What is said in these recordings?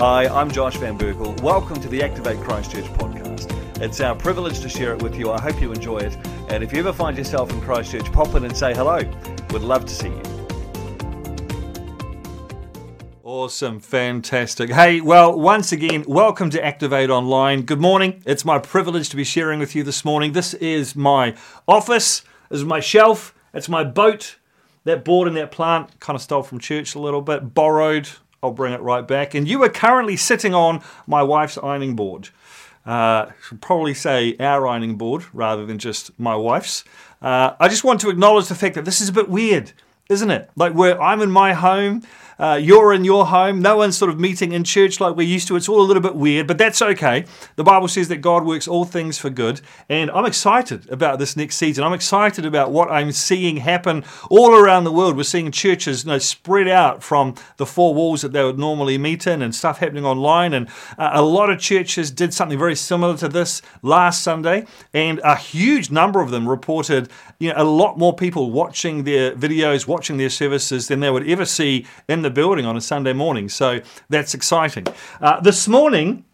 Hi, I'm Josh Van Berkel. Welcome to the Activate Christchurch podcast. It's our privilege to share it with you. I hope you enjoy it. And if you ever find yourself in Christchurch, pop in and say hello. We'd love to see you. Awesome, fantastic. Hey, well, once again, welcome to Activate Online. Good morning. It's my privilege to be sharing with you this morning. This is my office, this is my shelf, it's my boat. That board and that plant kind of stole from church a little bit, borrowed. I'll bring it right back. And you are currently sitting on my wife's ironing board. Uh, should probably say our ironing board rather than just my wife's. Uh, I just want to acknowledge the fact that this is a bit weird, isn't it? Like where I'm in my home, uh, you're in your home. No one's sort of meeting in church like we're used to. It's all a little bit weird, but that's okay. The Bible says that God works all things for good. And I'm excited about this next season. I'm excited about what I'm seeing happen all around the world. We're seeing churches you know, spread out from the four walls that they would normally meet in and stuff happening online. And uh, a lot of churches did something very similar to this last Sunday. And a huge number of them reported you know, a lot more people watching their videos, watching their services than they would ever see in the the building on a Sunday morning. So that's exciting. Uh, this morning,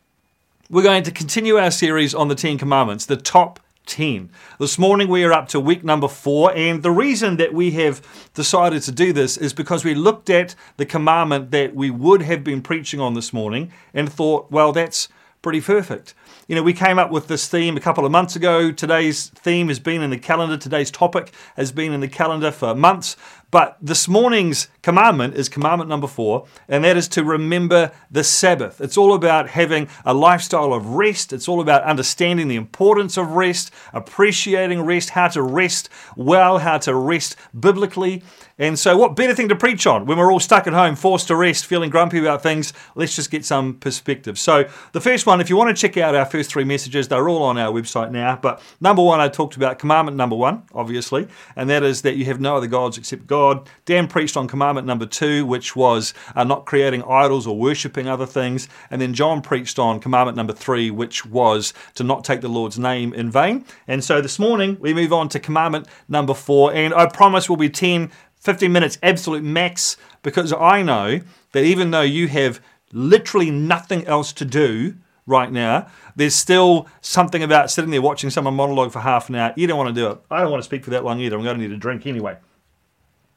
we're going to continue our series on the Ten Commandments, the top 10. This morning we are up to week number four, and the reason that we have decided to do this is because we looked at the commandment that we would have been preaching on this morning and thought, well, that's pretty perfect. You know, we came up with this theme a couple of months ago. Today's theme has been in the calendar, today's topic has been in the calendar for months. But this morning's commandment is commandment number four, and that is to remember the Sabbath. It's all about having a lifestyle of rest. It's all about understanding the importance of rest, appreciating rest, how to rest well, how to rest biblically. And so, what better thing to preach on when we're all stuck at home, forced to rest, feeling grumpy about things? Let's just get some perspective. So, the first one, if you want to check out our first three messages, they're all on our website now. But number one, I talked about commandment number one, obviously, and that is that you have no other gods except God. Dan preached on commandment number two, which was uh, not creating idols or worshipping other things. And then John preached on commandment number three, which was to not take the Lord's name in vain. And so this morning, we move on to commandment number four. And I promise we'll be 10 15 minutes absolute max because I know that even though you have literally nothing else to do right now, there's still something about sitting there watching someone monologue for half an hour. You don't want to do it. I don't want to speak for that long either. I'm going to need a drink anyway.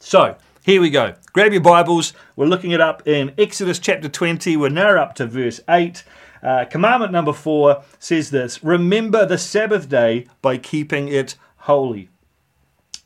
So, here we go. Grab your Bibles. We're looking it up in Exodus chapter 20. We're now up to verse 8. Uh, commandment number 4 says this Remember the Sabbath day by keeping it holy.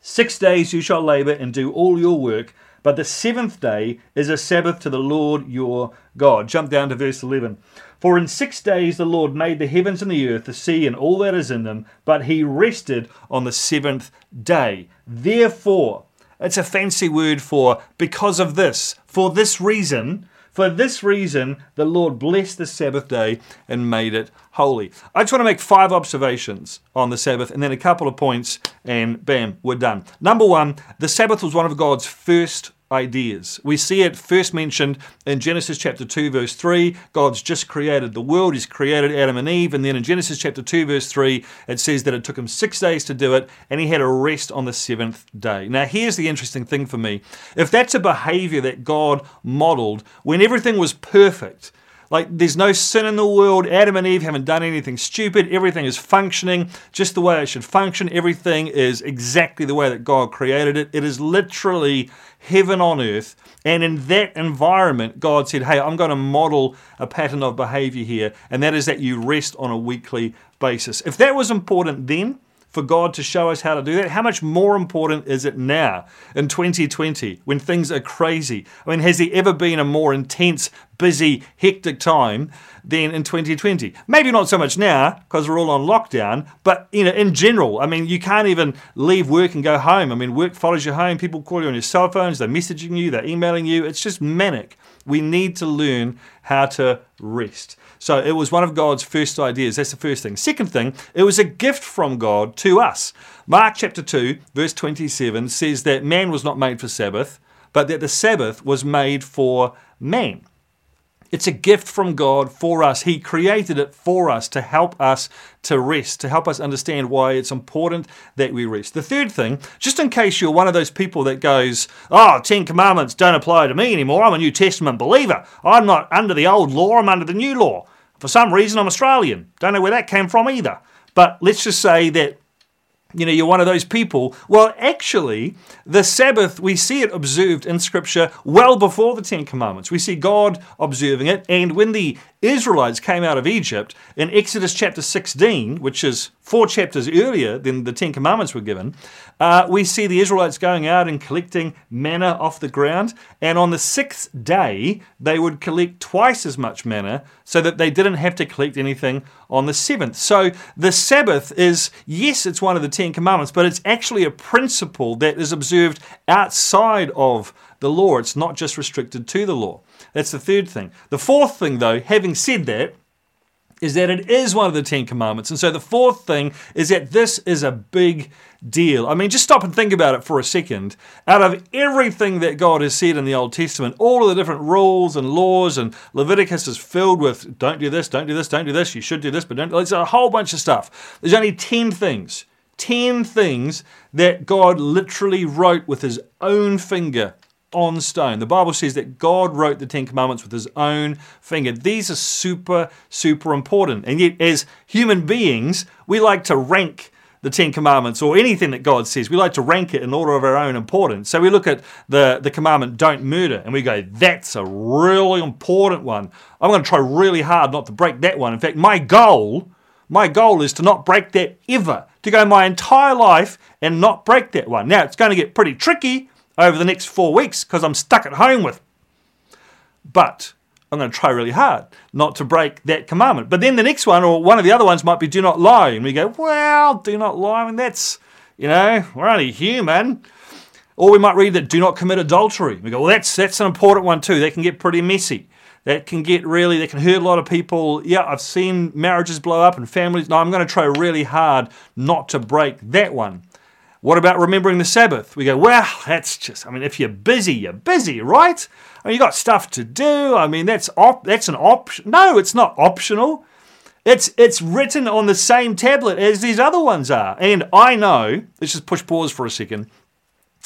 Six days you shall labor and do all your work, but the seventh day is a Sabbath to the Lord your God. Jump down to verse 11. For in six days the Lord made the heavens and the earth, the sea, and all that is in them, but he rested on the seventh day. Therefore, it's a fancy word for because of this, for this reason, for this reason, the Lord blessed the Sabbath day and made it holy. I just want to make five observations on the Sabbath and then a couple of points, and bam, we're done. Number one, the Sabbath was one of God's first ideas. We see it first mentioned in Genesis chapter 2, verse 3. God's just created the world, He's created Adam and Eve. And then in Genesis chapter 2, verse 3, it says that it took Him six days to do it, and He had a rest on the seventh day. Now, here's the interesting thing for me if that's a behavior that God modeled when everything was perfect, like, there's no sin in the world. Adam and Eve haven't done anything stupid. Everything is functioning just the way it should function. Everything is exactly the way that God created it. It is literally heaven on earth. And in that environment, God said, Hey, I'm going to model a pattern of behavior here, and that is that you rest on a weekly basis. If that was important then, for God to show us how to do that? How much more important is it now in 2020 when things are crazy? I mean, has there ever been a more intense, busy, hectic time than in 2020? Maybe not so much now because we're all on lockdown, but you know, in general, I mean, you can't even leave work and go home. I mean, work follows you home. People call you on your cell phones, they're messaging you, they're emailing you. It's just manic. We need to learn how to rest. So it was one of God's first ideas. That's the first thing. Second thing, it was a gift from God to us. Mark chapter 2, verse 27 says that man was not made for Sabbath, but that the Sabbath was made for man. It's a gift from God for us. He created it for us to help us to rest, to help us understand why it's important that we rest. The third thing, just in case you're one of those people that goes, Oh, Ten Commandments don't apply to me anymore. I'm a New Testament believer. I'm not under the old law, I'm under the new law. For some reason, I'm Australian. Don't know where that came from either. But let's just say that you know, you're one of those people. Well, actually, the Sabbath, we see it observed in Scripture well before the Ten Commandments. We see God observing it. And when the Israelites came out of Egypt in Exodus chapter 16, which is four chapters earlier than the Ten Commandments were given, uh, we see the Israelites going out and collecting manna off the ground. And on the sixth day, they would collect twice as much manna so that they didn't have to collect anything on the seventh. So the Sabbath is, yes, it's one of the Ten Commandments, but it's actually a principle that is observed outside of the law. It's not just restricted to the law. That's the third thing. The fourth thing, though, having said that, is that it is one of the Ten Commandments. And so the fourth thing is that this is a big deal. I mean, just stop and think about it for a second. Out of everything that God has said in the Old Testament, all of the different rules and laws, and Leviticus is filled with don't do this, don't do this, don't do this, you should do this, but don't. It's a whole bunch of stuff. There's only 10 things. 10 things that God literally wrote with his own finger on stone. The Bible says that God wrote the Ten Commandments with his own finger. These are super, super important. And yet, as human beings, we like to rank the Ten Commandments or anything that God says. We like to rank it in order of our own importance. So we look at the, the commandment, don't murder, and we go, that's a really important one. I'm going to try really hard not to break that one. In fact, my goal, my goal is to not break that ever, to go my entire life and not break that one. Now, it's going to get pretty tricky over the next four weeks because I'm stuck at home with. But I'm going to try really hard not to break that commandment. But then the next one, or one of the other ones, might be do not lie. And we go, well, do not lie. Mean, that's, you know, we're only human. Or we might read that do not commit adultery. We go, well, that's, that's an important one too. That can get pretty messy. That can get really, that can hurt a lot of people. Yeah, I've seen marriages blow up and families. No, I'm going to try really hard not to break that one. What about remembering the Sabbath? We go, well, that's just, I mean, if you're busy, you're busy, right? I mean, you got stuff to do. I mean, that's op- that's an option. No, it's not optional. It's it's written on the same tablet as these other ones are. And I know, let's just push pause for a second.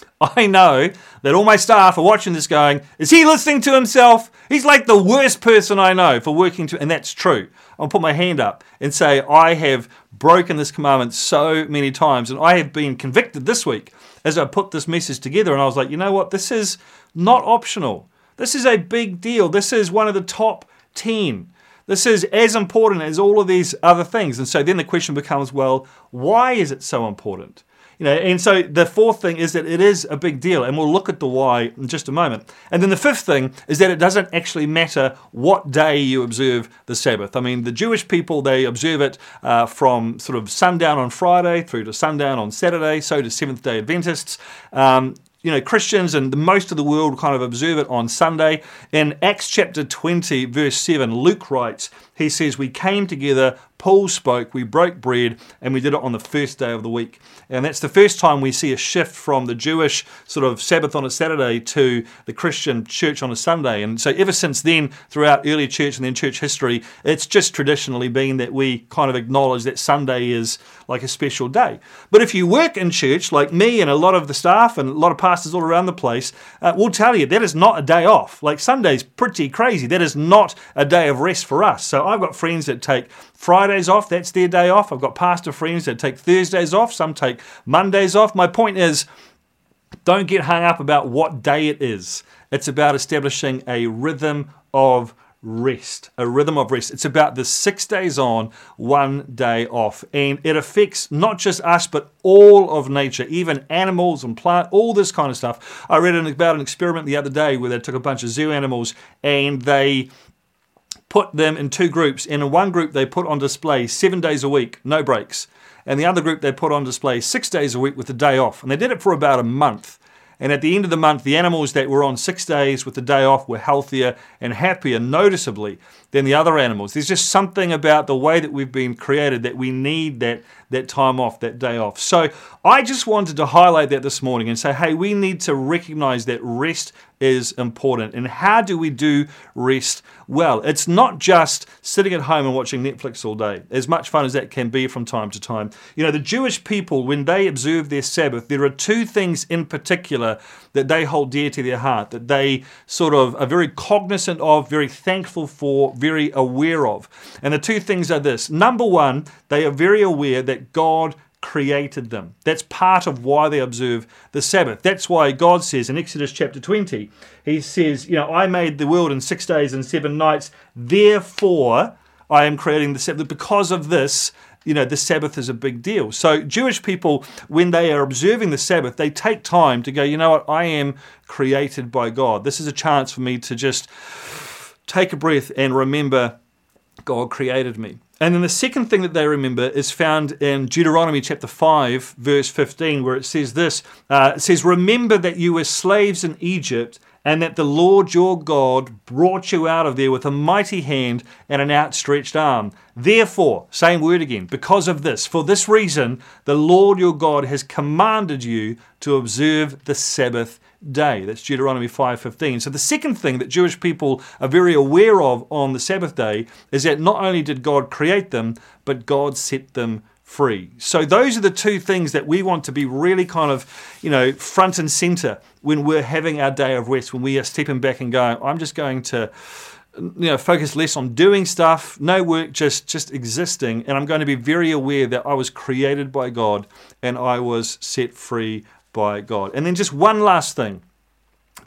I know that all my staff are watching this going, is he listening to himself? He's like the worst person I know for working to, and that's true. I'll put my hand up and say, I have broken this commandment so many times, and I have been convicted this week as I put this message together. And I was like, you know what? This is not optional. This is a big deal. This is one of the top 10. This is as important as all of these other things. And so then the question becomes well, why is it so important? You know, and so the fourth thing is that it is a big deal, and we'll look at the why in just a moment. And then the fifth thing is that it doesn't actually matter what day you observe the Sabbath. I mean, the Jewish people they observe it uh, from sort of sundown on Friday through to sundown on Saturday. So do Seventh Day Adventists. Um, you know, Christians and most of the world kind of observe it on Sunday. In Acts chapter 20, verse 7, Luke writes, he says, We came together, Paul spoke, we broke bread, and we did it on the first day of the week. And that's the first time we see a shift from the Jewish sort of Sabbath on a Saturday to the Christian church on a Sunday. And so ever since then, throughout early church and then church history, it's just traditionally been that we kind of acknowledge that Sunday is like a special day. But if you work in church, like me and a lot of the staff and a lot of pastors all around the place, uh, will tell you that is not a day off. Like Sunday's pretty crazy. That is not a day of rest for us. So I've got friends that take Fridays off, that's their day off. I've got pastor friends that take Thursdays off, some take Mondays off. My point is, don't get hung up about what day it is. It's about establishing a rhythm of rest, a rhythm of rest. It's about the six days on, one day off. And it affects not just us, but all of nature, even animals and plant, all this kind of stuff. I read about an experiment the other day where they took a bunch of zoo animals and they put them in two groups. In one group, they put on display seven days a week, no breaks. And the other group, they put on display six days a week with a day off. And they did it for about a month. And at the end of the month, the animals that were on six days with the day off were healthier and happier noticeably than the other animals. There's just something about the way that we've been created that we need that, that time off, that day off. So I just wanted to highlight that this morning and say, hey, we need to recognize that rest is important. And how do we do rest well? It's not just sitting at home and watching Netflix all day, as much fun as that can be from time to time. You know, the Jewish people, when they observe their Sabbath, there are two things in particular that they hold dear to their heart, that they sort of are very cognizant of, very thankful for, very aware of. And the two things are this number one, they are very aware that God created them. That's part of why they observe the Sabbath. That's why God says in Exodus chapter 20, He says, You know, I made the world in six days and seven nights, therefore I am creating the Sabbath. Because of this, you know, the Sabbath is a big deal. So, Jewish people, when they are observing the Sabbath, they take time to go, you know what, I am created by God. This is a chance for me to just take a breath and remember God created me. And then the second thing that they remember is found in Deuteronomy chapter 5, verse 15, where it says this uh, It says, Remember that you were slaves in Egypt, and that the Lord your God brought you out of there with a mighty hand and an outstretched arm. Therefore, same word again, because of this, for this reason, the Lord your God has commanded you to observe the Sabbath day. That's Deuteronomy 5:15. So the second thing that Jewish people are very aware of on the Sabbath day is that not only did God create them, but God set them free. So those are the two things that we want to be really kind of, you know, front and center when we're having our day of rest, when we are stepping back and going, I'm just going to you know focus less on doing stuff no work just just existing and i'm going to be very aware that i was created by god and i was set free by God. And then just one last thing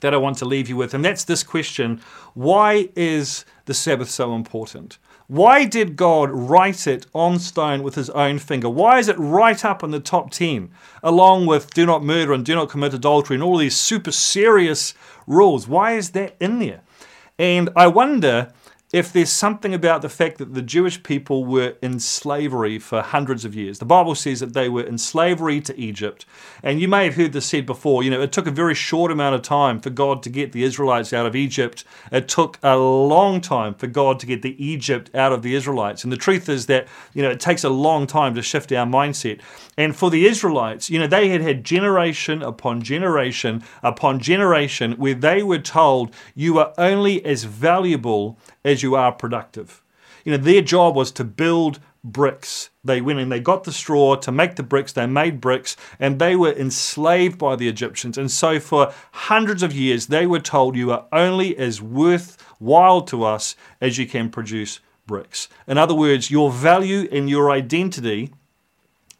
that I want to leave you with, and that's this question why is the Sabbath so important? Why did God write it on stone with his own finger? Why is it right up in the top 10, along with do not murder and do not commit adultery and all these super serious rules? Why is that in there? And I wonder if there's something about the fact that the Jewish people were in slavery for hundreds of years. The Bible says that they were in slavery to Egypt. And you may have heard this said before, you know, it took a very short amount of time for God to get the Israelites out of Egypt. It took a long time for God to get the Egypt out of the Israelites. And the truth is that, you know, it takes a long time to shift our mindset. And for the Israelites, you know, they had had generation upon generation upon generation where they were told, you are only as valuable as you are productive. You know, their job was to build bricks. They went and they got the straw to make the bricks, they made bricks, and they were enslaved by the Egyptians. And so, for hundreds of years, they were told you are only as worthwhile to us as you can produce bricks. In other words, your value and your identity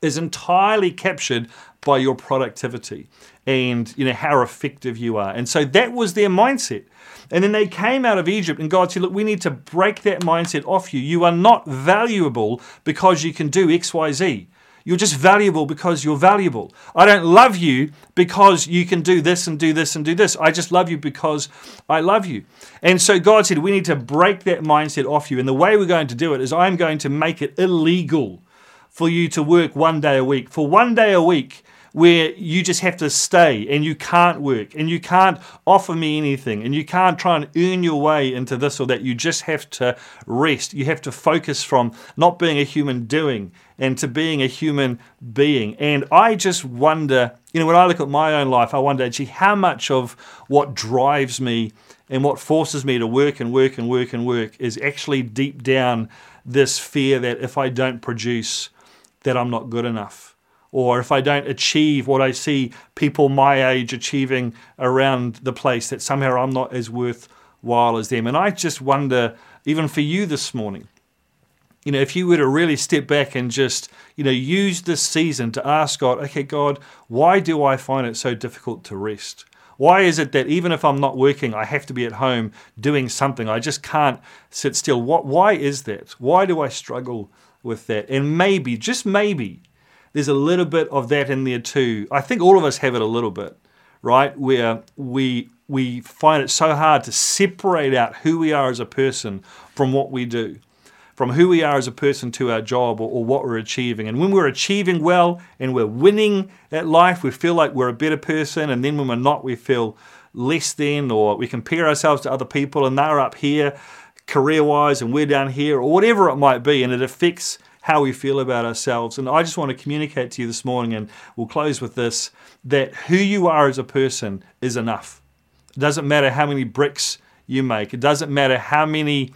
is entirely captured by your productivity and you know how effective you are. And so that was their mindset. And then they came out of Egypt, and God said, Look, we need to break that mindset off you. You are not valuable because you can do X, Y, Z. You're just valuable because you're valuable. I don't love you because you can do this and do this and do this. I just love you because I love you. And so God said, We need to break that mindset off you. And the way we're going to do it is I'm going to make it illegal for you to work one day a week. For one day a week, where you just have to stay and you can't work and you can't offer me anything and you can't try and earn your way into this or that. You just have to rest. You have to focus from not being a human doing and to being a human being. And I just wonder, you know, when I look at my own life, I wonder actually how much of what drives me and what forces me to work and work and work and work is actually deep down this fear that if I don't produce, that I'm not good enough or if I don't achieve what I see people my age achieving around the place, that somehow I'm not as worthwhile as them. And I just wonder, even for you this morning, you know, if you were to really step back and just, you know, use this season to ask God, okay, God, why do I find it so difficult to rest? Why is it that even if I'm not working, I have to be at home doing something? I just can't sit still. What, why is that? Why do I struggle with that? And maybe, just maybe, there's a little bit of that in there too. I think all of us have it a little bit, right? Where we we find it so hard to separate out who we are as a person from what we do, from who we are as a person to our job or, or what we're achieving. And when we're achieving well and we're winning at life, we feel like we're a better person. And then when we're not, we feel less than, or we compare ourselves to other people and they're up here career wise and we're down here, or whatever it might be. And it affects how we feel about ourselves. And I just want to communicate to you this morning, and we'll close with this that who you are as a person is enough. It doesn't matter how many bricks you make. It doesn't matter how many,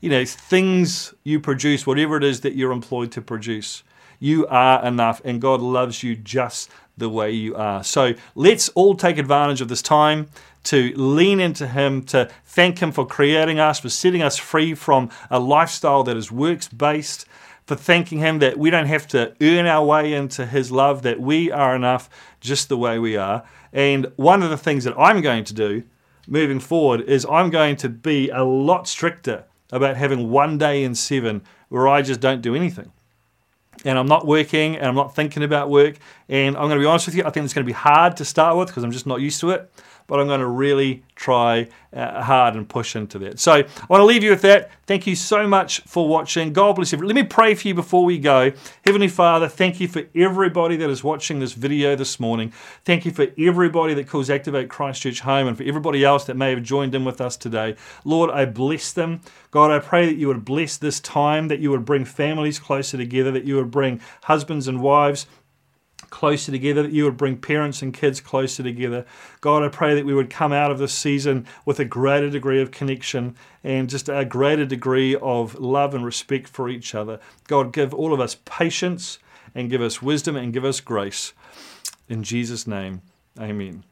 you know, things you produce, whatever it is that you're employed to produce. You are enough, and God loves you just the way you are. So let's all take advantage of this time to lean into Him, to thank Him for creating us, for setting us free from a lifestyle that is works based, for thanking Him that we don't have to earn our way into His love, that we are enough just the way we are. And one of the things that I'm going to do moving forward is I'm going to be a lot stricter about having one day in seven where I just don't do anything and I'm not working and I'm not thinking about work. And I'm going to be honest with you, I think it's going to be hard to start with because I'm just not used to it but I'm going to really try uh, hard and push into that. So I want to leave you with that. Thank you so much for watching. God bless you. Let me pray for you before we go. Heavenly Father, thank you for everybody that is watching this video this morning. Thank you for everybody that calls Activate Christchurch home and for everybody else that may have joined in with us today. Lord, I bless them. God, I pray that you would bless this time, that you would bring families closer together, that you would bring husbands and wives closer together, that you would bring parents and kids closer together. God, I pray that we would come out of this season with a greater degree of connection and just a greater degree of love and respect for each other. God, give all of us patience and give us wisdom and give us grace. In Jesus' name, amen.